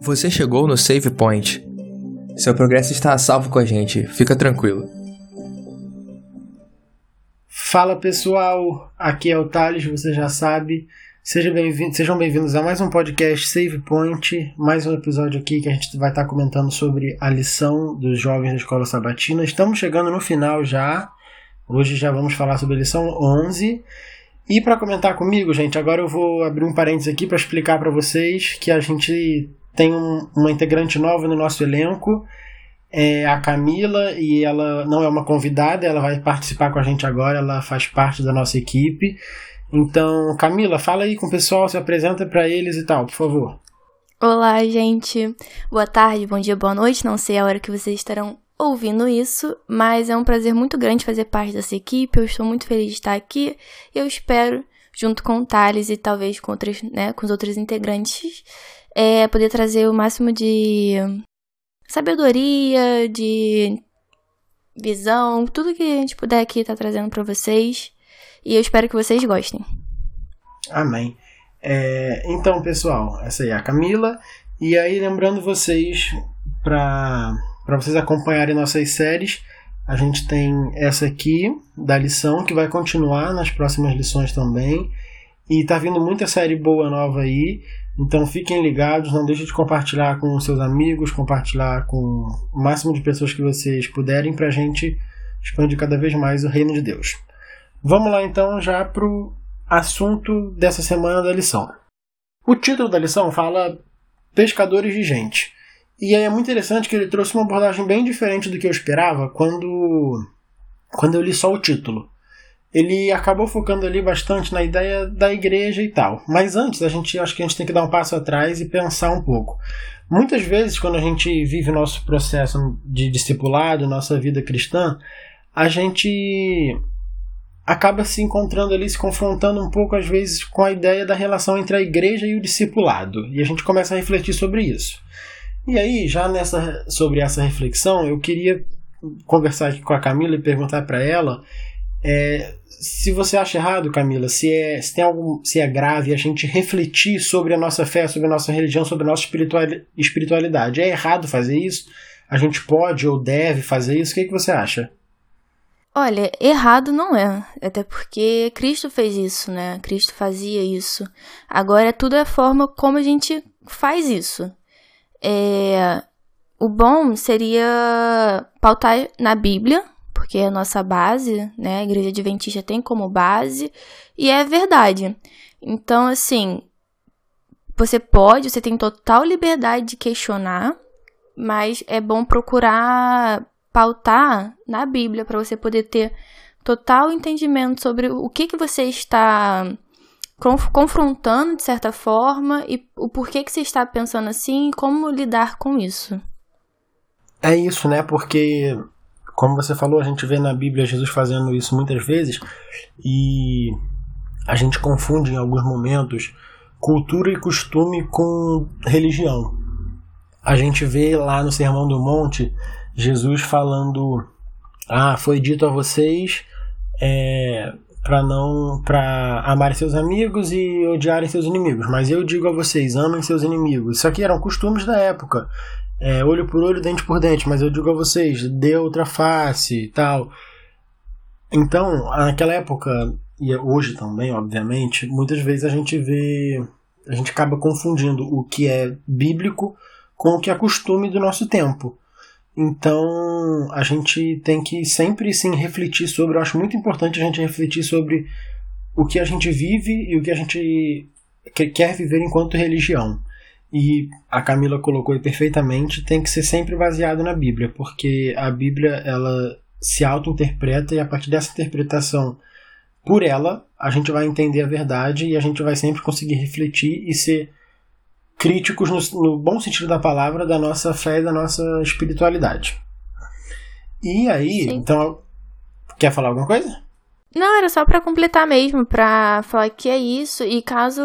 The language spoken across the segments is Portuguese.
Você chegou no Save Point. Seu progresso está a salvo com a gente, fica tranquilo. Fala pessoal, aqui é o Thales, você já sabe. Seja bem sejam bem-vindos a mais um podcast Save Point, mais um episódio aqui que a gente vai estar comentando sobre a lição dos jovens da escola sabatina. Estamos chegando no final já. Hoje já vamos falar sobre a lição 11. E para comentar comigo, gente, agora eu vou abrir um parênteses aqui para explicar para vocês que a gente tem um, uma integrante nova no nosso elenco, é a Camila, e ela não é uma convidada, ela vai participar com a gente agora, ela faz parte da nossa equipe. Então, Camila, fala aí com o pessoal, se apresenta para eles e tal, por favor. Olá, gente. Boa tarde, bom dia, boa noite. Não sei a hora que vocês estarão ouvindo isso, mas é um prazer muito grande fazer parte dessa equipe. Eu estou muito feliz de estar aqui. Eu espero, junto com o Thales e talvez com, né, com os outros integrantes, é poder trazer o máximo de sabedoria, de visão, tudo que a gente puder aqui estar tá trazendo para vocês. E eu espero que vocês gostem. Amém. É, então, pessoal, essa aí é a Camila. E aí, lembrando vocês, para vocês acompanharem nossas séries, a gente tem essa aqui da lição, que vai continuar nas próximas lições também. E tá vindo muita série boa nova aí. Então fiquem ligados, não deixem de compartilhar com seus amigos, compartilhar com o máximo de pessoas que vocês puderem para a gente expandir cada vez mais o reino de Deus. Vamos lá então já para o assunto dessa semana da lição. O título da lição fala Pescadores de Gente. E aí é muito interessante que ele trouxe uma abordagem bem diferente do que eu esperava quando, quando eu li só o título ele acabou focando ali bastante na ideia da igreja e tal. Mas antes, a gente acho que a gente tem que dar um passo atrás e pensar um pouco. Muitas vezes, quando a gente vive o nosso processo de discipulado, nossa vida cristã, a gente acaba se encontrando ali, se confrontando um pouco, às vezes, com a ideia da relação entre a igreja e o discipulado. E a gente começa a refletir sobre isso. E aí, já nessa, sobre essa reflexão, eu queria conversar aqui com a Camila e perguntar para ela é, se você acha errado, Camila, se é, se, tem algum, se é grave a gente refletir sobre a nossa fé, sobre a nossa religião, sobre a nossa espiritualidade, é errado fazer isso? A gente pode ou deve fazer isso? O que, é que você acha? Olha, errado não é, até porque Cristo fez isso, né? Cristo fazia isso. Agora tudo é a forma como a gente faz isso. É, o bom seria pautar na Bíblia, porque é a nossa base, né? A igreja adventista tem como base, e é verdade. Então, assim, você pode, você tem total liberdade de questionar, mas é bom procurar pautar na Bíblia para você poder ter total entendimento sobre o que, que você está confrontando de certa forma e o porquê que você está pensando assim e como lidar com isso. É isso, né? Porque como você falou, a gente vê na Bíblia Jesus fazendo isso muitas vezes e a gente confunde em alguns momentos cultura e costume com religião. A gente vê lá no Sermão do Monte Jesus falando: Ah, foi dito a vocês é, para não para amar seus amigos e odiarem seus inimigos, mas eu digo a vocês: amem seus inimigos. Isso aqui eram costumes da época é, olho por olho, dente por dente, mas eu digo a vocês, dê outra face e tal. Então, naquela época, e hoje também, obviamente, muitas vezes a gente vê. A gente acaba confundindo o que é bíblico com o que é costume do nosso tempo. Então, a gente tem que sempre sim refletir sobre. Eu acho muito importante a gente refletir sobre o que a gente vive e o que a gente quer viver enquanto religião e a Camila colocou perfeitamente, tem que ser sempre baseado na Bíblia, porque a Bíblia ela se auto-interpreta e a partir dessa interpretação por ela, a gente vai entender a verdade e a gente vai sempre conseguir refletir e ser críticos no, no bom sentido da palavra da nossa fé e da nossa espiritualidade. E aí, Sim. então, quer falar alguma coisa? Não, era só para completar mesmo, para falar que é isso. E caso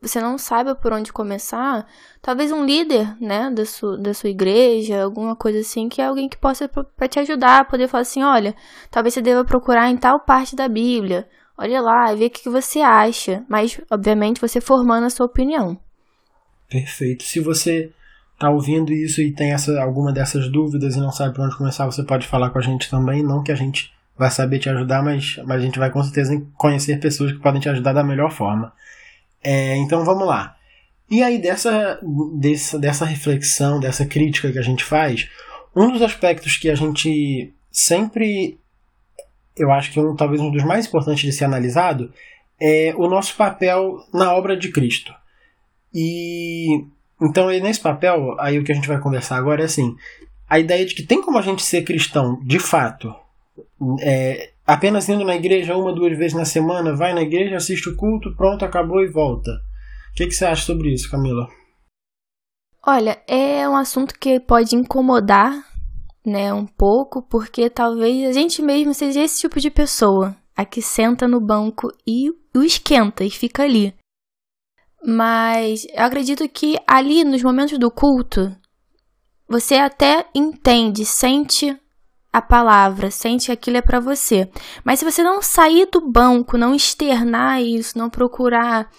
você não saiba por onde começar, talvez um líder, né, da sua, da sua igreja, alguma coisa assim, que é alguém que possa para te ajudar, poder falar assim, olha, talvez você deva procurar em tal parte da Bíblia, olha lá, vê o que você acha. Mas, obviamente, você formando a sua opinião. Perfeito. Se você tá ouvindo isso e tem essa, alguma dessas dúvidas e não sabe por onde começar, você pode falar com a gente também. Não que a gente vai saber te ajudar, mas, mas a gente vai com certeza conhecer pessoas que podem te ajudar da melhor forma. É, então vamos lá. E aí, dessa, dessa, dessa reflexão, dessa crítica que a gente faz, um dos aspectos que a gente sempre, eu acho que um, talvez um dos mais importantes de ser analisado, é o nosso papel na obra de Cristo. E então, nesse papel, aí o que a gente vai conversar agora é assim: a ideia de que tem como a gente ser cristão de fato, é, apenas indo na igreja uma, duas vezes na semana, vai na igreja, assiste o culto, pronto, acabou e volta. O que, que você acha sobre isso, Camila? Olha, é um assunto que pode incomodar, né, um pouco, porque talvez a gente mesmo seja esse tipo de pessoa, a que senta no banco e o esquenta e fica ali. Mas eu acredito que ali, nos momentos do culto, você até entende, sente a palavra, sente que aquilo é para você. Mas se você não sair do banco, não externar isso, não procurar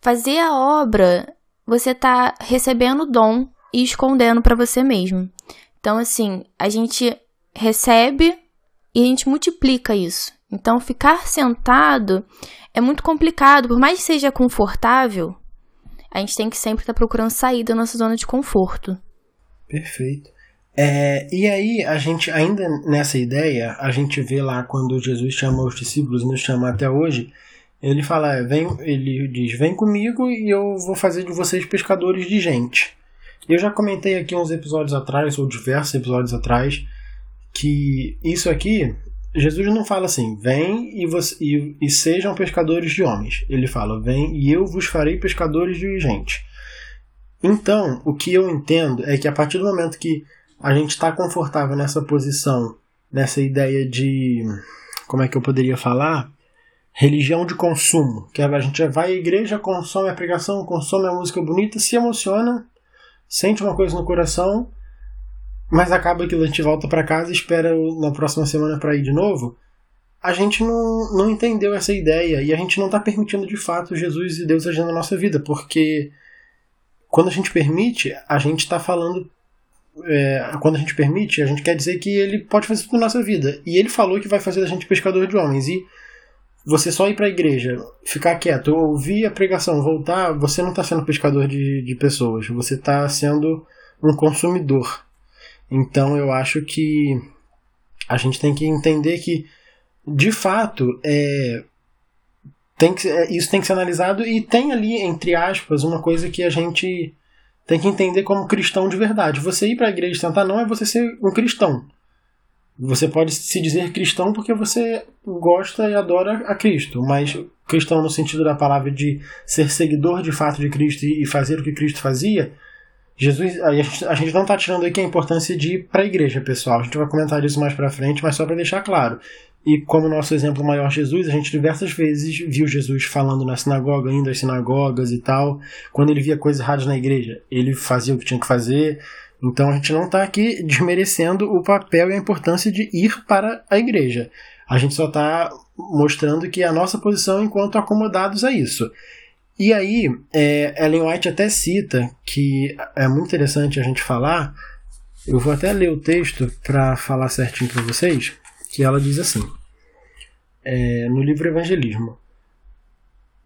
fazer a obra, você tá recebendo o dom e escondendo para você mesmo. Então, assim, a gente recebe e a gente multiplica isso. Então, ficar sentado é muito complicado, por mais que seja confortável, a gente tem que sempre estar tá procurando sair da nossa zona de conforto. Perfeito. É, e aí, a gente, ainda nessa ideia, a gente vê lá quando Jesus chama os discípulos, nos chama até hoje, ele fala, é, vem, ele diz, vem comigo e eu vou fazer de vocês pescadores de gente. Eu já comentei aqui uns episódios atrás, ou diversos episódios atrás, que isso aqui, Jesus não fala assim, vem e, você, e, e sejam pescadores de homens. Ele fala, vem e eu vos farei pescadores de gente. Então, o que eu entendo é que a partir do momento que a gente está confortável nessa posição, nessa ideia de. Como é que eu poderia falar? Religião de consumo. Que a gente vai à igreja, consome a pregação, consome a música bonita, se emociona, sente uma coisa no coração, mas acaba que a gente volta para casa e espera na próxima semana para ir de novo. A gente não, não entendeu essa ideia e a gente não está permitindo de fato Jesus e Deus agindo na nossa vida, porque quando a gente permite, a gente está falando é, quando a gente permite, a gente quer dizer que ele pode fazer tudo na nossa vida. E ele falou que vai fazer a gente pescador de homens. E você só ir para a igreja, ficar quieto, ouvir a pregação, voltar, você não está sendo pescador de, de pessoas, você está sendo um consumidor. Então eu acho que a gente tem que entender que, de fato, é, tem que, é, isso tem que ser analisado e tem ali, entre aspas, uma coisa que a gente tem que entender como cristão de verdade. Você ir para a igreja tentar não é você ser um cristão. Você pode se dizer cristão porque você gosta e adora a Cristo, mas cristão no sentido da palavra de ser seguidor de fato de Cristo e fazer o que Cristo fazia, Jesus, a gente, não está tirando aqui a importância de ir para a igreja, pessoal. A gente vai comentar isso mais para frente, mas só para deixar claro. E como nosso exemplo maior Jesus, a gente diversas vezes viu Jesus falando na sinagoga, indo às sinagogas e tal. Quando ele via coisas erradas na igreja, ele fazia o que tinha que fazer. Então a gente não está aqui desmerecendo o papel e a importância de ir para a igreja. A gente só está mostrando que é a nossa posição enquanto acomodados a isso. E aí, é, Ellen White até cita que é muito interessante a gente falar. Eu vou até ler o texto para falar certinho para vocês que ela diz assim, é, no livro Evangelismo: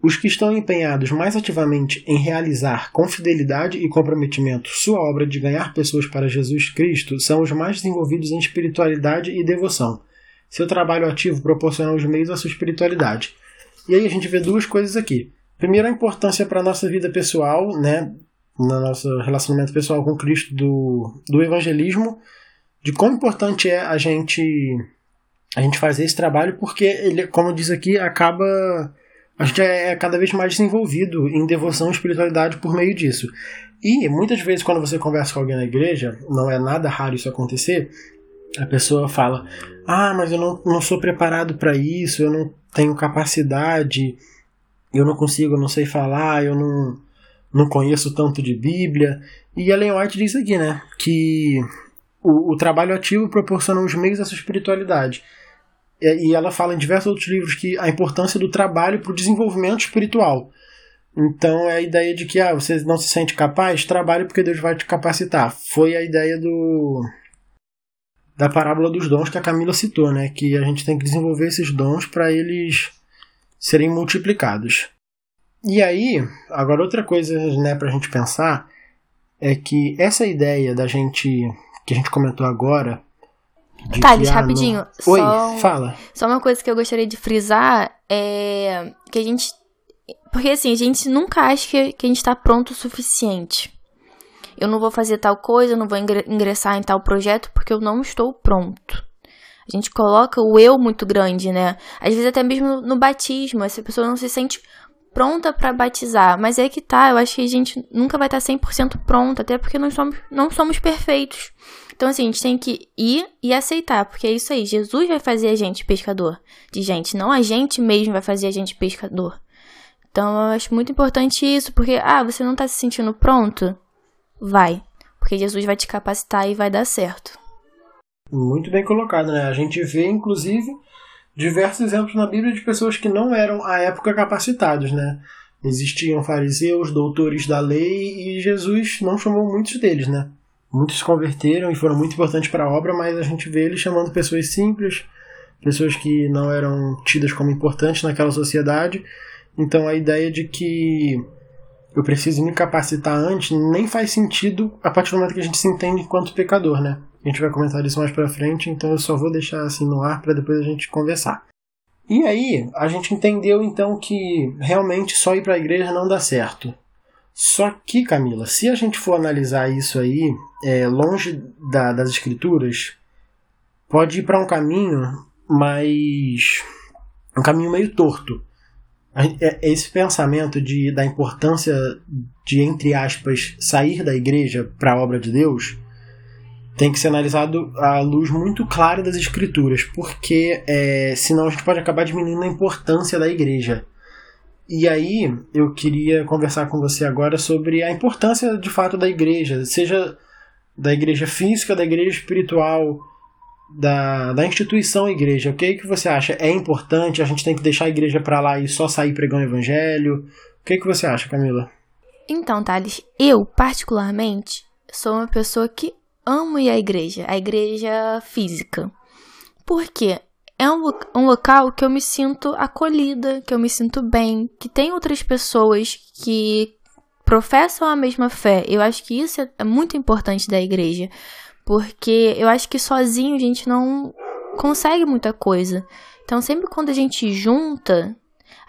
Os que estão empenhados mais ativamente em realizar com fidelidade e comprometimento sua obra de ganhar pessoas para Jesus Cristo são os mais desenvolvidos em espiritualidade e devoção. Seu trabalho ativo proporciona os meios à sua espiritualidade. E aí a gente vê duas coisas aqui. Primeiro, a importância para a nossa vida pessoal, né, no nosso relacionamento pessoal com Cristo do, do evangelismo, de quão importante é a gente a gente fazer esse trabalho porque ele, como diz aqui, acaba a gente é cada vez mais desenvolvido em devoção e espiritualidade por meio disso. E muitas vezes quando você conversa com alguém na igreja, não é nada raro isso acontecer, a pessoa fala: "Ah, mas eu não, não sou preparado para isso, eu não tenho capacidade, eu não consigo, eu não sei falar, eu não não conheço tanto de Bíblia". E Ellen White diz aqui, né, que o, o trabalho ativo proporciona os meios à sua espiritualidade. e ela fala em diversos outros livros que a importância do trabalho para o desenvolvimento espiritual. Então é a ideia de que ah, você não se sente capaz, trabalhe porque Deus vai te capacitar. Foi a ideia do da parábola dos dons que a Camila citou, né? Que a gente tem que desenvolver esses dons para eles serem multiplicados. E aí, agora outra coisa, né, para a gente pensar é que essa ideia da gente que a gente comentou agora Thales, rapidinho. No... Oi, só, fala. Só uma coisa que eu gostaria de frisar é que a gente. Porque assim, a gente nunca acha que, que a gente está pronto o suficiente. Eu não vou fazer tal coisa, eu não vou ingressar em tal projeto porque eu não estou pronto. A gente coloca o eu muito grande, né? Às vezes até mesmo no batismo, essa pessoa não se sente pronta para batizar, mas é que tá, eu acho que a gente nunca vai estar 100% pronta, até porque nós somos, não somos perfeitos. Então, assim, a gente tem que ir e aceitar, porque é isso aí. Jesus vai fazer a gente pescador de gente, não a gente mesmo vai fazer a gente pescador. Então, eu acho muito importante isso, porque, ah, você não tá se sentindo pronto? Vai. Porque Jesus vai te capacitar e vai dar certo. Muito bem colocado, né? A gente vê, inclusive, diversos exemplos na Bíblia de pessoas que não eram, à época, capacitados, né? Existiam fariseus, doutores da lei, e Jesus não chamou muitos deles, né? Muitos se converteram e foram muito importantes para a obra, mas a gente vê ele chamando pessoas simples, pessoas que não eram tidas como importantes naquela sociedade. Então a ideia de que eu preciso me capacitar antes nem faz sentido a partir do momento que a gente se entende enquanto pecador, né? A gente vai comentar isso mais pra frente, então eu só vou deixar assim no ar para depois a gente conversar. E aí, a gente entendeu então que realmente só ir para a igreja não dá certo. Só que, Camila, se a gente for analisar isso aí, é, longe da, das escrituras, pode ir para um caminho mais. um caminho meio torto. É, esse pensamento de, da importância de, entre aspas, sair da igreja para a obra de Deus tem que ser analisado à luz muito clara das escrituras, porque é, senão a gente pode acabar diminuindo a importância da igreja. E aí eu queria conversar com você agora sobre a importância de fato da igreja, seja da igreja física, da igreja espiritual, da, da instituição igreja. O que, que você acha? É importante? A gente tem que deixar a igreja para lá e só sair pregando o evangelho? O que, que você acha, Camila? Então, Thales, eu, particularmente, sou uma pessoa que amo ir à igreja, a igreja física. Por quê? é um, um local que eu me sinto acolhida, que eu me sinto bem, que tem outras pessoas que professam a mesma fé. Eu acho que isso é muito importante da igreja, porque eu acho que sozinho a gente não consegue muita coisa. Então, sempre quando a gente junta,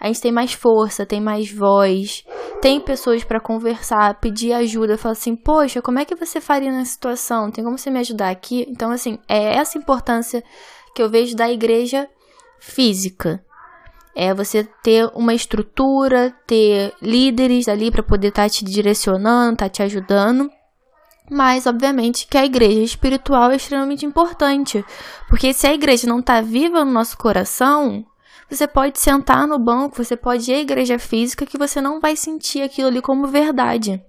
a gente tem mais força, tem mais voz, tem pessoas para conversar, pedir ajuda, falar assim: "Poxa, como é que você faria nessa situação? Tem como você me ajudar aqui?". Então, assim, é essa importância que eu vejo da igreja física. É você ter uma estrutura, ter líderes ali para poder estar tá te direcionando, estar tá te ajudando. Mas, obviamente, que a igreja espiritual é extremamente importante. Porque se a igreja não está viva no nosso coração, você pode sentar no banco, você pode ir à igreja física que você não vai sentir aquilo ali como verdade.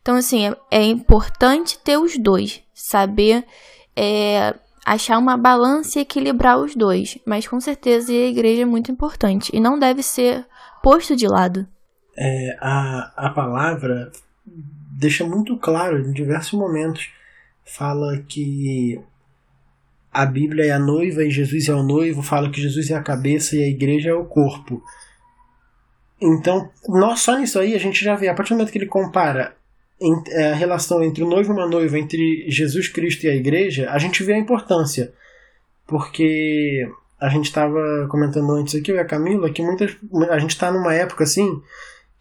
Então, assim, é, é importante ter os dois. Saber é, achar uma balança e equilibrar os dois. Mas com certeza a igreja é muito importante e não deve ser posto de lado. É, a, a palavra deixa muito claro em diversos momentos. Fala que a Bíblia é a noiva e Jesus é o noivo, fala que Jesus é a cabeça e a igreja é o corpo. Então, nós, só nisso aí a gente já vê, a partir do momento que ele compara é, a relação entre o noivo e uma noiva, entre Jesus Cristo e a igreja, a gente vê a importância. Porque a gente estava comentando antes aqui, eu e a Camila, que muitas, a gente está numa época assim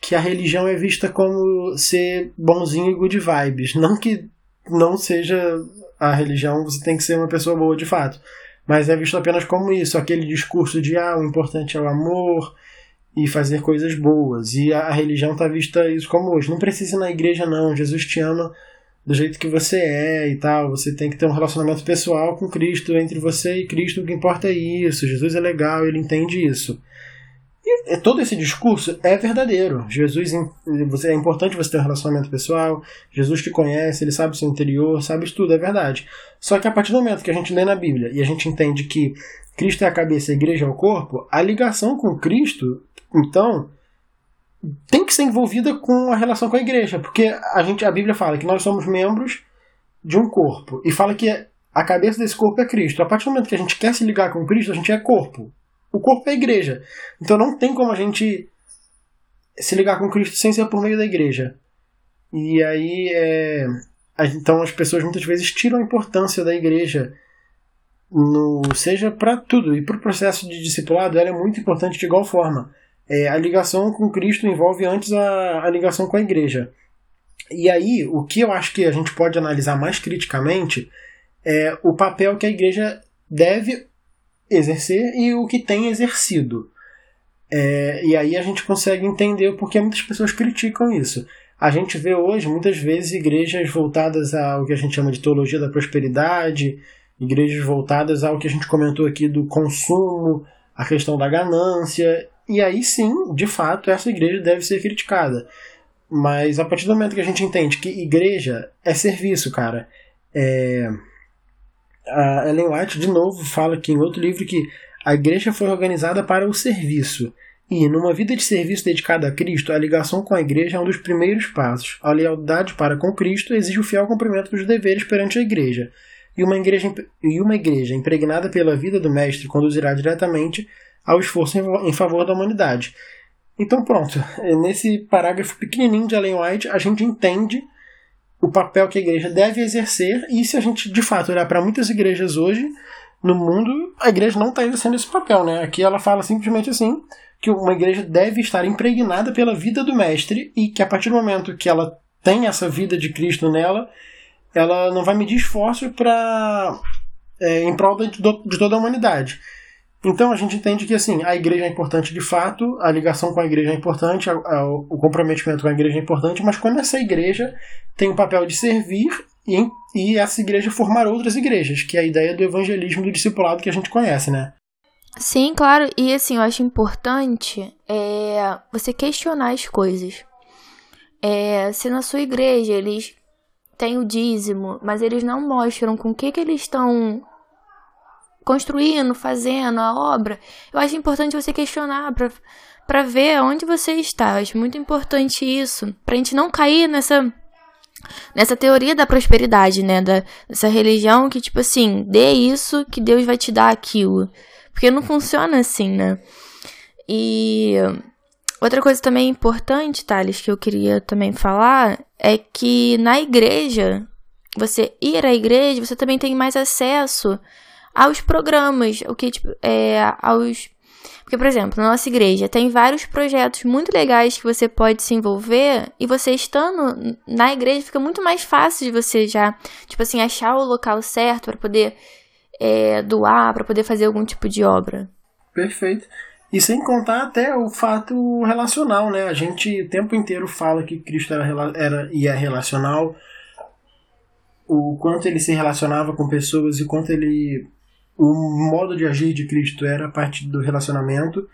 que a religião é vista como ser bonzinho e good vibes. Não que não seja a religião, você tem que ser uma pessoa boa de fato. Mas é visto apenas como isso, aquele discurso de ah, o importante é o amor, e fazer coisas boas. E a, a religião está vista isso como hoje. Não precisa ir na igreja, não. Jesus te ama do jeito que você é e tal. Você tem que ter um relacionamento pessoal com Cristo, entre você e Cristo. O que importa é isso. Jesus é legal, ele entende isso. E todo esse discurso é verdadeiro. Jesus é importante você ter um relacionamento pessoal. Jesus te conhece, ele sabe o seu interior, sabe tudo, é verdade. Só que a partir do momento que a gente lê na Bíblia e a gente entende que Cristo é a cabeça, a igreja é o corpo, a ligação com Cristo, então, tem que ser envolvida com a relação com a igreja, porque a gente a Bíblia fala que nós somos membros de um corpo e fala que a cabeça desse corpo é Cristo. A partir do momento que a gente quer se ligar com Cristo, a gente é corpo. O corpo é a igreja. Então não tem como a gente se ligar com Cristo sem ser por meio da igreja. E aí, é... então as pessoas muitas vezes tiram a importância da igreja, no... seja para tudo. E para o processo de discipulado, ela é muito importante de igual forma. É, a ligação com Cristo envolve antes a, a ligação com a igreja. E aí, o que eu acho que a gente pode analisar mais criticamente é o papel que a igreja deve exercer e o que tem exercido. É, e aí a gente consegue entender porque muitas pessoas criticam isso. A gente vê hoje muitas vezes igrejas voltadas ao que a gente chama de teologia da prosperidade, igrejas voltadas ao que a gente comentou aqui do consumo, a questão da ganância, e aí sim, de fato, essa igreja deve ser criticada. Mas a partir do momento que a gente entende que igreja é serviço, cara, é... a Ellen White de novo fala aqui em outro livro que a igreja foi organizada para o serviço. E, numa vida de serviço dedicada a Cristo, a ligação com a igreja é um dos primeiros passos. A lealdade para com Cristo exige o fiel cumprimento dos deveres perante a igreja. E uma igreja, e uma igreja impregnada pela vida do Mestre conduzirá diretamente ao esforço em favor da humanidade. Então, pronto. Nesse parágrafo pequenininho de Ellen White, a gente entende o papel que a igreja deve exercer, e se a gente de fato olhar para muitas igrejas hoje no mundo, a igreja não está exercendo esse papel. Né? Aqui ela fala simplesmente assim: que uma igreja deve estar impregnada pela vida do Mestre, e que a partir do momento que ela tem essa vida de Cristo nela, ela não vai medir esforço para é, em prol de, de toda a humanidade. Então a gente entende que assim a igreja é importante de fato, a ligação com a igreja é importante, a, a, o comprometimento com a igreja é importante, mas quando essa igreja tem o papel de servir e, e essa igreja formar outras igrejas, que é a ideia do evangelismo do discipulado que a gente conhece, né? Sim, claro. E assim, eu acho importante é, você questionar as coisas. É, se na sua igreja eles têm o dízimo, mas eles não mostram com o que, que eles estão construindo, fazendo a obra, eu acho importante você questionar para para ver onde você está. Eu acho muito importante isso, pra gente não cair nessa nessa teoria da prosperidade, né, da dessa religião que tipo assim, dê isso que Deus vai te dar aquilo. Porque não funciona assim, né? E outra coisa também importante, Thales, que eu queria também falar é que na igreja, você ir à igreja, você também tem mais acesso aos programas, o que tipo, é aos porque, por exemplo, na nossa igreja tem vários projetos muito legais que você pode se envolver e você estando na igreja fica muito mais fácil de você já, tipo assim, achar o local certo para poder é, doar, para poder fazer algum tipo de obra. Perfeito. E sem contar até o fato relacional, né? A gente o tempo inteiro fala que Cristo era, era e é relacional, o quanto ele se relacionava com pessoas e quanto ele o modo de agir de Cristo era a partir do relacionamento.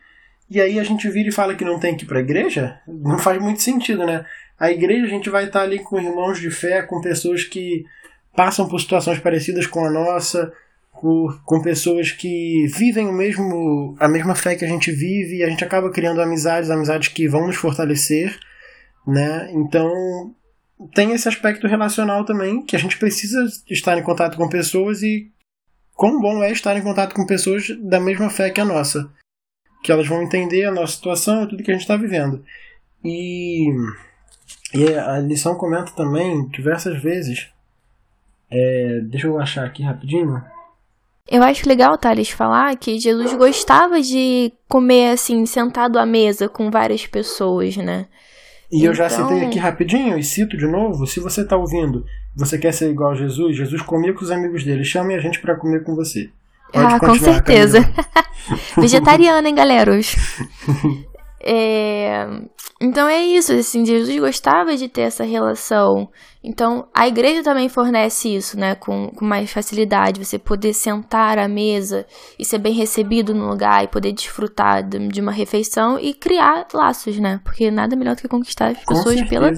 E aí a gente vira e fala que não tem que ir para a igreja? Não faz muito sentido, né? A igreja a gente vai estar ali com irmãos de fé, com pessoas que passam por situações parecidas com a nossa, com, com pessoas que vivem o mesmo a mesma fé que a gente vive e a gente acaba criando amizades, amizades que vão nos fortalecer, né? Então tem esse aspecto relacional também que a gente precisa estar em contato com pessoas e quão bom é estar em contato com pessoas da mesma fé que a nossa. Que elas vão entender a nossa situação e tudo que a gente está vivendo. E, e, a lição comenta também diversas vezes. É, deixa eu achar aqui rapidinho. Eu acho legal, Thales, falar que Jesus gostava de comer assim, sentado à mesa com várias pessoas, né? E então... eu já citei então aqui rapidinho e cito de novo: se você está ouvindo você quer ser igual a Jesus? Jesus comia com os amigos dele. Chame a gente para comer com você. Pode ah, com certeza. Vegetariana, hein, galera? é... Então é isso, assim, Jesus gostava de ter essa relação. Então a igreja também fornece isso, né, com, com mais facilidade. Você poder sentar à mesa e ser bem recebido no lugar e poder desfrutar de, de uma refeição e criar laços, né? Porque nada melhor do que conquistar as pessoas pela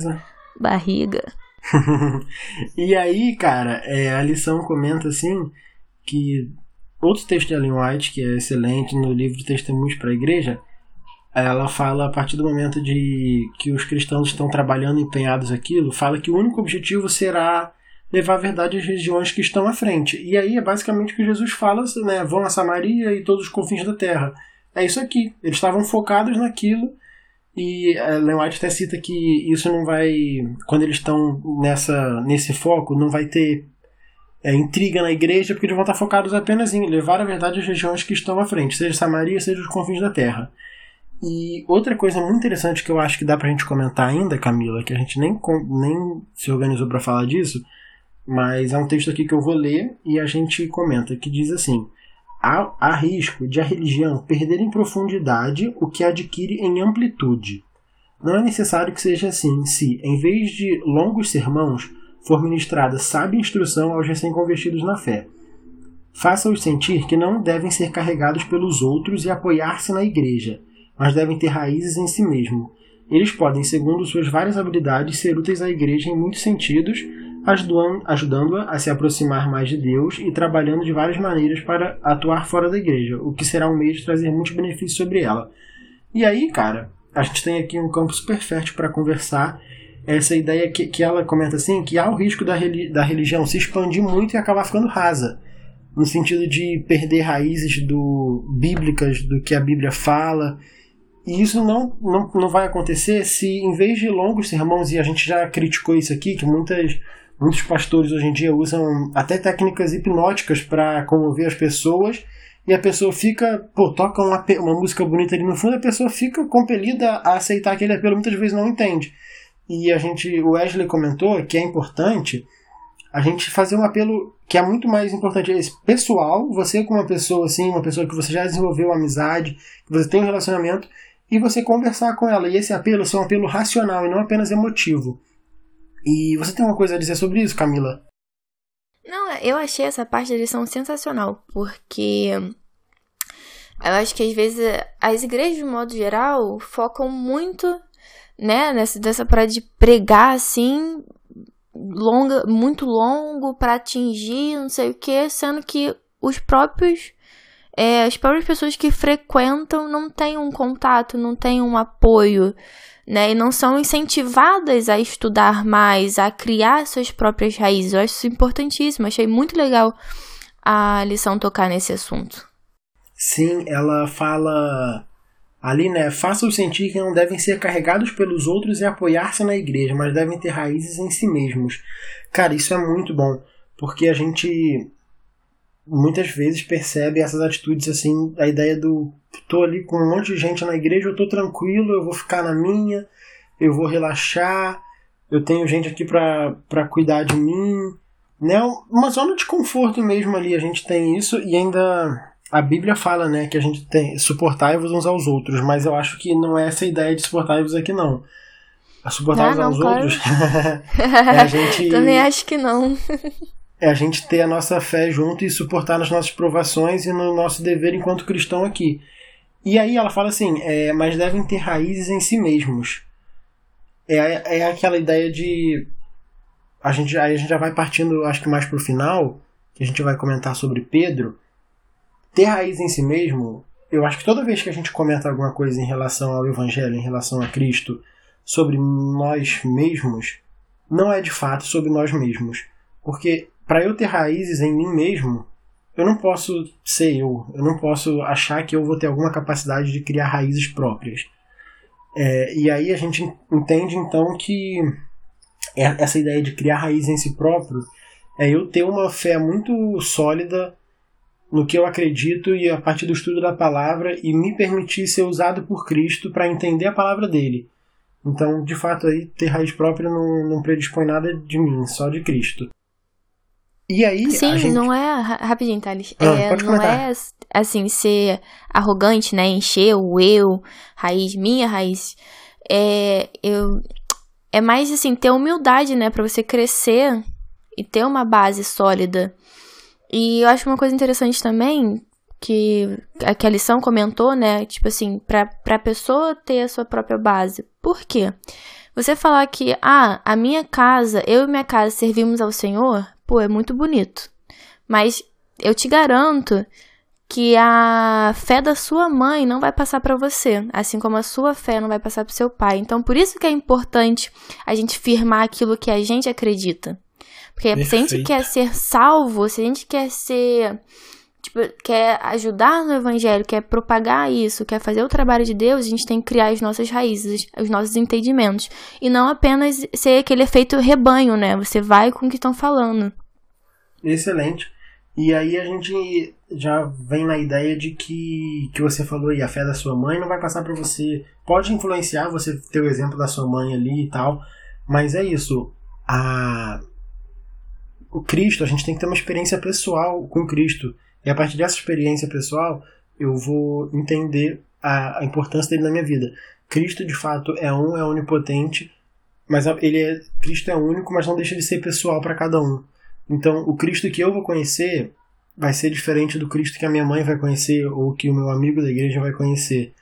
barriga. e aí, cara, é, a lição comenta assim que outro texto de Ellen White, que é excelente, no livro de Testemunhos para a Igreja, ela fala, a partir do momento de que os cristãos estão trabalhando empenhados aquilo, fala que o único objetivo será levar a verdade às regiões que estão à frente. E aí é basicamente o que Jesus fala, né? Vão a Samaria e todos os confins da terra. É isso aqui. Eles estavam focados naquilo. E a Ellen White até cita que isso não vai. Quando eles estão nessa, nesse foco, não vai ter é, intriga na igreja, porque eles vão estar focados apenas em levar a verdade às regiões que estão à frente, seja Samaria, seja os confins da terra. E outra coisa muito interessante que eu acho que dá pra gente comentar ainda, Camila, que a gente nem, nem se organizou para falar disso, mas é um texto aqui que eu vou ler e a gente comenta, que diz assim: há, há risco de a religião perder em profundidade o que adquire em amplitude. Não é necessário que seja assim se, em vez de longos sermãos, for ministrada sábia instrução aos recém-convertidos na fé. Faça-os sentir que não devem ser carregados pelos outros e apoiar-se na igreja, mas devem ter raízes em si mesmo. Eles podem, segundo suas várias habilidades, ser úteis à igreja em muitos sentidos, ajudando-a a se aproximar mais de Deus e trabalhando de várias maneiras para atuar fora da igreja, o que será um meio de trazer muitos benefícios sobre ela. E aí, cara, a gente tem aqui um campo super fértil para conversar. Essa ideia que, que ela comenta assim, que há o risco da, da religião se expandir muito e acabar ficando rasa no sentido de perder raízes do bíblicas do que a Bíblia fala e isso não, não, não vai acontecer se, em vez de longos sermões, e a gente já criticou isso aqui, que muitas, muitos pastores hoje em dia usam até técnicas hipnóticas para comover as pessoas, e a pessoa fica, pô, toca uma, uma música bonita ali no fundo, a pessoa fica compelida a aceitar aquele apelo, muitas vezes não entende. E a gente, o Wesley comentou que é importante a gente fazer um apelo que é muito mais importante, é esse pessoal, você com uma pessoa assim, uma pessoa que você já desenvolveu amizade, que você tem um relacionamento, e você conversar com ela. E esse apelo é um apelo racional e não apenas emotivo. E você tem uma coisa a dizer sobre isso, Camila? Não, eu achei essa parte da lição sensacional, porque eu acho que às vezes as igrejas, de modo geral, focam muito, né, nessa dessa para de pregar assim, longa, muito longo para atingir, não sei o que, sendo que os próprios é, as próprias pessoas que frequentam não têm um contato, não têm um apoio, né? E não são incentivadas a estudar mais, a criar suas próprias raízes. Eu acho isso importantíssimo. Achei muito legal a lição tocar nesse assunto. Sim, ela fala ali, né? Faça-os sentir que não devem ser carregados pelos outros e apoiar-se na igreja, mas devem ter raízes em si mesmos. Cara, isso é muito bom, porque a gente muitas vezes percebe essas atitudes assim, a ideia do tô ali com um monte de gente na igreja, eu tô tranquilo, eu vou ficar na minha, eu vou relaxar, eu tenho gente aqui para cuidar de mim, né? Uma zona de conforto mesmo ali, a gente tem isso e ainda a Bíblia fala, né, que a gente tem suportai-vos uns aos outros, mas eu acho que não é essa a ideia de suportai-vos aqui não. A suportar-vos ah, aos claro. outros é a gente Também acho que não. é a gente ter a nossa fé junto e suportar nas nossas provações e no nosso dever enquanto cristão aqui. E aí ela fala assim, é, mas devem ter raízes em si mesmos. É, é aquela ideia de. A gente, aí a gente já vai partindo, acho que mais pro final, que a gente vai comentar sobre Pedro. Ter raiz em si mesmo, eu acho que toda vez que a gente comenta alguma coisa em relação ao Evangelho, em relação a Cristo, sobre nós mesmos, não é de fato sobre nós mesmos. Porque para eu ter raízes em mim mesmo, eu não posso ser eu. Eu não posso achar que eu vou ter alguma capacidade de criar raízes próprias. É, e aí a gente entende então que é, essa ideia de criar raízes em si próprio é eu ter uma fé muito sólida no que eu acredito e a partir do estudo da palavra e me permitir ser usado por Cristo para entender a palavra dele. Então, de fato, aí ter raiz própria não, não predispõe nada de mim, só de Cristo. E aí. Sim, gente... não é. Rapidinho, Thales. Ah, é, não é assim, ser arrogante, né? Encher o eu, raiz, minha raiz. É. Eu. É mais assim, ter humildade, né? Pra você crescer e ter uma base sólida. E eu acho uma coisa interessante também, que, que a lição comentou, né? Tipo assim, pra, pra pessoa ter a sua própria base. Por quê? Você falar que, ah, a minha casa, eu e minha casa servimos ao Senhor, pô, é muito bonito. Mas eu te garanto, que a fé da sua mãe não vai passar para você, assim como a sua fé não vai passar para seu pai. Então, por isso que é importante a gente firmar aquilo que a gente acredita. Porque Perfeito. se a gente quer ser salvo, se a gente quer ser tipo, quer ajudar no evangelho, quer propagar isso, quer fazer o trabalho de Deus, a gente tem que criar as nossas raízes, os nossos entendimentos. E não apenas ser aquele efeito rebanho, né? Você vai com o que estão falando. Excelente. E aí a gente já vem na ideia de que, que você falou aí, a fé da sua mãe não vai passar para você. Pode influenciar você ter o exemplo da sua mãe ali e tal, mas é isso. A, o Cristo, a gente tem que ter uma experiência pessoal com Cristo. E a partir dessa experiência pessoal, eu vou entender a, a importância dele na minha vida. Cristo, de fato, é um, é onipotente, mas ele é Cristo é único, mas não deixa de ser pessoal para cada um. Então, o Cristo que eu vou conhecer vai ser diferente do Cristo que a minha mãe vai conhecer ou que o meu amigo da igreja vai conhecer.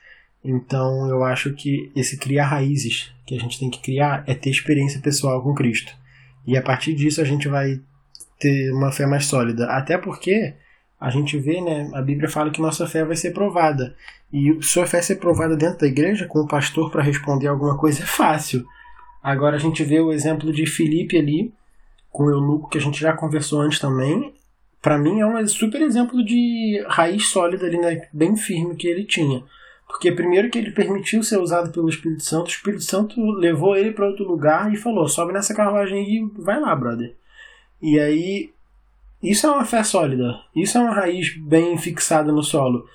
Então, eu acho que esse criar raízes que a gente tem que criar é ter experiência pessoal com Cristo. E a partir disso a gente vai ter uma fé mais sólida. Até porque a gente vê, né, a Bíblia fala que nossa fé vai ser provada. E sua fé ser provada dentro da igreja com o pastor para responder alguma coisa é fácil. Agora a gente vê o exemplo de Filipe ali, com o eunuco que a gente já conversou antes também, para mim é um super exemplo de raiz sólida ali, né, bem firme que ele tinha. Porque primeiro que ele permitiu ser usado pelo Espírito Santo, o Espírito Santo levou ele para outro lugar e falou: "Sobe nessa carruagem e vai lá, brother". E aí isso é uma fé sólida. Isso é uma raiz bem fixada no solo.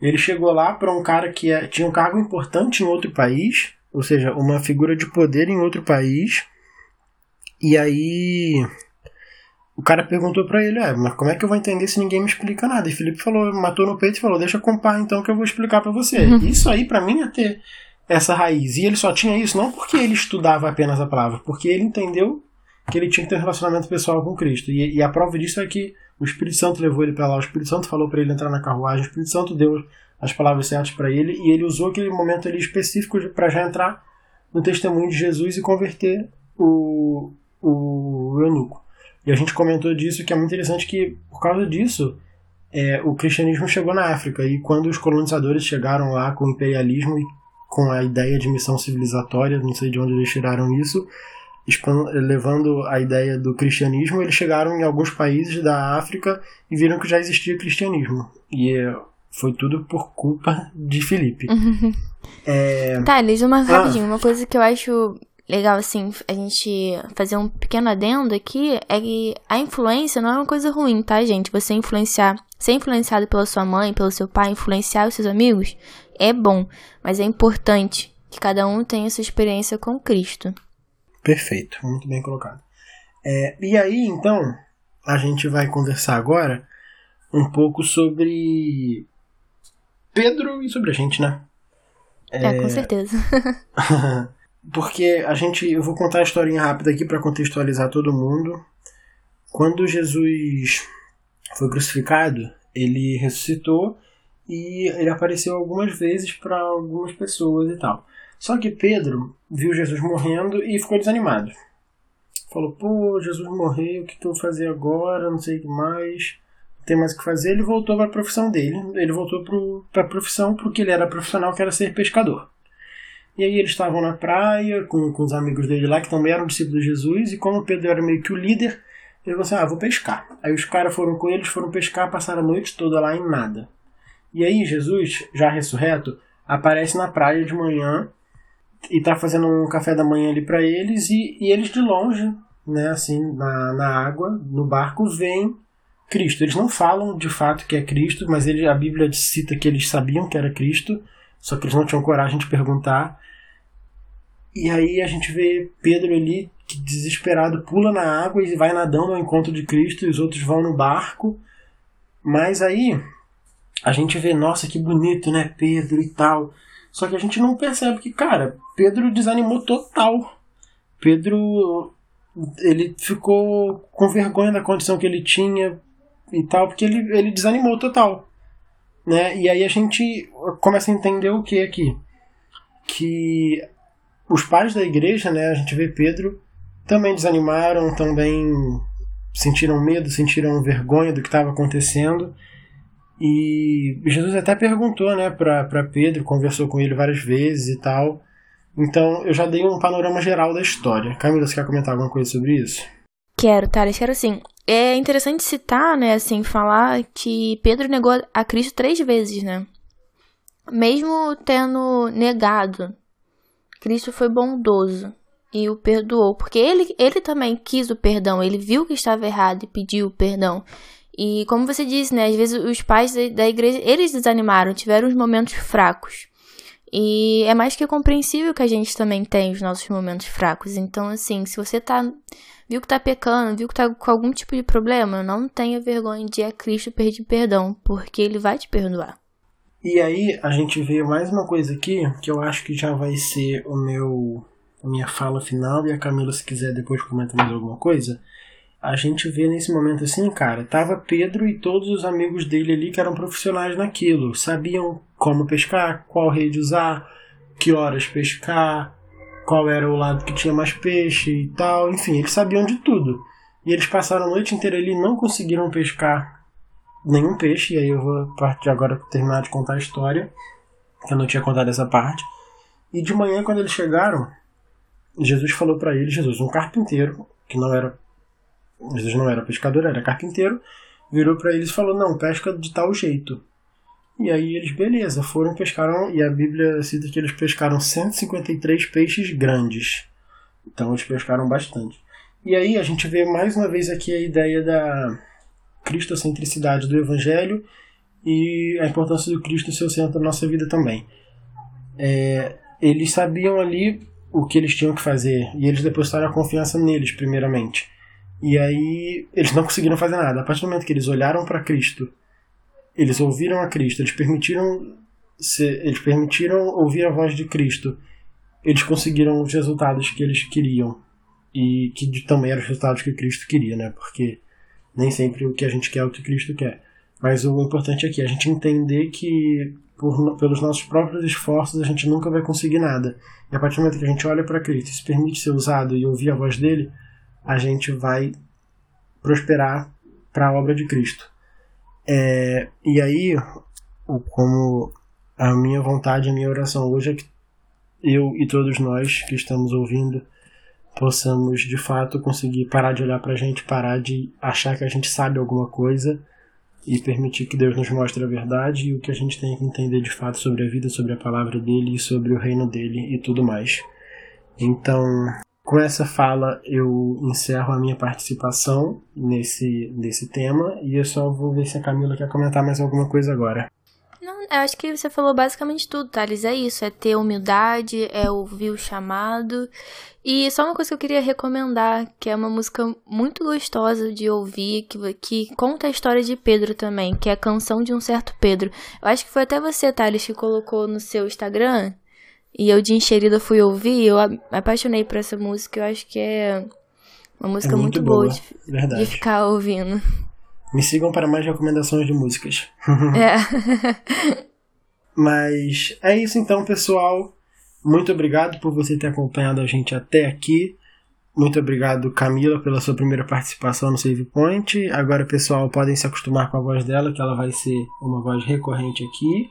Ele chegou lá para um cara que é, tinha um cargo importante em outro país, ou seja, uma figura de poder em outro país, e aí o cara perguntou para ele, é, mas como é que eu vou entender se ninguém me explica nada? E Felipe falou, matou no peito e falou, deixa eu comprar então que eu vou explicar para você. Uhum. Isso aí para mim é ter essa raiz. E ele só tinha isso não porque ele estudava apenas a palavra, porque ele entendeu que ele tinha que ter um relacionamento pessoal com Cristo. E, e a prova disso é que o Espírito Santo levou ele para lá, o Espírito Santo falou para ele entrar na carruagem, o Espírito Santo deu as palavras certas para ele e ele usou aquele momento ali específico para já entrar no testemunho de Jesus e converter o, o eunuco. E a gente comentou disso que é muito interessante que, por causa disso, é, o cristianismo chegou na África. E quando os colonizadores chegaram lá com o imperialismo e com a ideia de missão civilizatória, não sei de onde eles tiraram isso, levando a ideia do cristianismo, eles chegaram em alguns países da África e viram que já existia cristianismo. E é, foi tudo por culpa de Filipe. é... Tá, Liz, uma ah. rapidinho. Uma coisa que eu acho legal, assim, a gente fazer um pequeno adendo aqui é que a influência não é uma coisa ruim, tá, gente? Você influenciar, ser influenciado pela sua mãe, pelo seu pai, influenciar os seus amigos, é bom, mas é importante que cada um tenha sua experiência com Cristo. Perfeito, muito bem colocado. É, e aí, então, a gente vai conversar agora um pouco sobre Pedro e sobre a gente, né? É, é com certeza. Porque a gente, eu vou contar a historinha rápida aqui para contextualizar todo mundo. Quando Jesus foi crucificado, ele ressuscitou e ele apareceu algumas vezes para algumas pessoas e tal. Só que Pedro viu Jesus morrendo e ficou desanimado. Falou: "Pô, Jesus morreu, o que tu vou fazer agora? Não sei o que mais. Tem mais o que fazer". Ele voltou para a profissão dele. Ele voltou para a profissão porque ele era profissional, que era ser pescador. E aí eles estavam na praia com, com os amigos dele lá, que também eram discípulos de Jesus, e como Pedro era meio que o líder, ele falou assim: ah, vou pescar. Aí os caras foram com eles, foram pescar, passaram a noite toda lá em nada. E aí Jesus, já ressurreto, aparece na praia de manhã e tá fazendo um café da manhã ali para eles, e, e eles de longe, né, assim, na, na água, no barco, veem Cristo. Eles não falam de fato que é Cristo, mas ele, a Bíblia cita que eles sabiam que era Cristo, só que eles não tinham coragem de perguntar. E aí a gente vê Pedro ali, que desesperado, pula na água e vai nadando ao encontro de Cristo, e os outros vão no barco. Mas aí a gente vê, nossa, que bonito, né, Pedro e tal. Só que a gente não percebe que, cara, Pedro desanimou total. Pedro ele ficou com vergonha da condição que ele tinha e tal, porque ele, ele desanimou total. Né? E aí a gente começa a entender o que aqui? Que os pais da igreja, né, a gente vê Pedro, também desanimaram, também sentiram medo, sentiram vergonha do que estava acontecendo. E Jesus até perguntou, né, para Pedro, conversou com ele várias vezes e tal. Então eu já dei um panorama geral da história. Camila, você quer comentar alguma coisa sobre isso? Quero, Thales, quero sim. É interessante citar, né, assim, falar que Pedro negou a Cristo três vezes, né? Mesmo tendo negado, Cristo foi bondoso e o perdoou, porque ele, ele também quis o perdão, ele viu que estava errado e pediu o perdão. E como você disse, né, às vezes os pais da igreja, eles desanimaram, tiveram os momentos fracos. E é mais que compreensível que a gente também tem os nossos momentos fracos. Então, assim, se você tá viu que tá pecando, viu que tá com algum tipo de problema, não tenha vergonha de a Cristo pedir perdão, porque ele vai te perdoar. E aí a gente vê mais uma coisa aqui, que eu acho que já vai ser o meu a minha fala final e a Camila se quiser depois comentar mais alguma coisa. A gente vê nesse momento assim, cara, tava Pedro e todos os amigos dele ali que eram profissionais naquilo, sabiam como pescar, qual rede usar, que horas pescar, qual era o lado que tinha mais peixe e tal, enfim, eles sabiam de tudo. E eles passaram a noite inteira ali e não conseguiram pescar nenhum peixe, e aí eu vou partir agora terminar de contar a história, que eu não tinha contado essa parte. E de manhã, quando eles chegaram, Jesus falou para eles, Jesus, um carpinteiro, que não era Jesus não era pescador, era carpinteiro, virou para eles e falou: "Não, pesca de tal jeito". E aí eles, beleza, foram pescaram, e a Bíblia cita que eles pescaram 153 peixes grandes. Então eles pescaram bastante. E aí a gente vê mais uma vez aqui a ideia da cristocentricidade do Evangelho e a importância do Cristo ser o centro da nossa vida também. É, eles sabiam ali o que eles tinham que fazer e eles depositaram a confiança neles, primeiramente. E aí eles não conseguiram fazer nada. A partir do momento que eles olharam para Cristo eles ouviram a Cristo, eles permitiram eles permitiram ouvir a voz de Cristo. Eles conseguiram os resultados que eles queriam e que também eram os resultados que Cristo queria, né? Porque nem sempre o que a gente quer é o que Cristo quer. Mas o importante aqui é a gente entender que por, pelos nossos próprios esforços a gente nunca vai conseguir nada. E a partir do momento que a gente olha para Cristo e se permite ser usado e ouvir a voz dele, a gente vai prosperar para a obra de Cristo. É, e aí, como a minha vontade, a minha oração hoje é que eu e todos nós que estamos ouvindo possamos de fato conseguir parar de olhar pra gente, parar de achar que a gente sabe alguma coisa e permitir que Deus nos mostre a verdade e o que a gente tem que entender de fato sobre a vida, sobre a palavra dele e sobre o reino dele e tudo mais. Então, com essa fala, eu encerro a minha participação nesse, nesse tema e eu só vou ver se a Camila quer comentar mais alguma coisa agora. Não, eu acho que você falou basicamente tudo, Thales. É isso, é ter humildade, é ouvir o chamado. E só uma coisa que eu queria recomendar, que é uma música muito gostosa de ouvir, que, que conta a história de Pedro também, que é a canção de um certo Pedro. Eu acho que foi até você, Thales, que colocou no seu Instagram. E eu de enxerida fui ouvir, eu me apaixonei por essa música. Eu acho que é uma música é muito, muito, boa, boa de, de, ficar ouvindo. Me sigam para mais recomendações de músicas. É. Mas é isso então, pessoal. Muito obrigado por você ter acompanhado a gente até aqui. Muito obrigado, Camila, pela sua primeira participação no Save Point. Agora, pessoal, podem se acostumar com a voz dela, que ela vai ser uma voz recorrente aqui.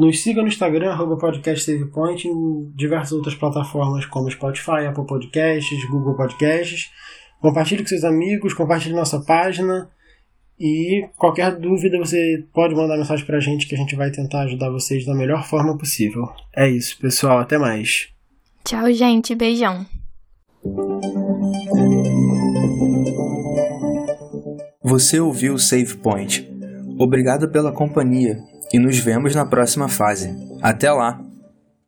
Nos siga no Instagram, arroba podcastsavepoint, em diversas outras plataformas como Spotify, Apple Podcasts, Google Podcasts. Compartilhe com seus amigos, compartilhe nossa página. E qualquer dúvida você pode mandar mensagem pra gente que a gente vai tentar ajudar vocês da melhor forma possível. É isso, pessoal. Até mais. Tchau, gente. Beijão. Você ouviu o Save Point. Obrigado pela companhia e nos vemos na próxima fase. Até lá!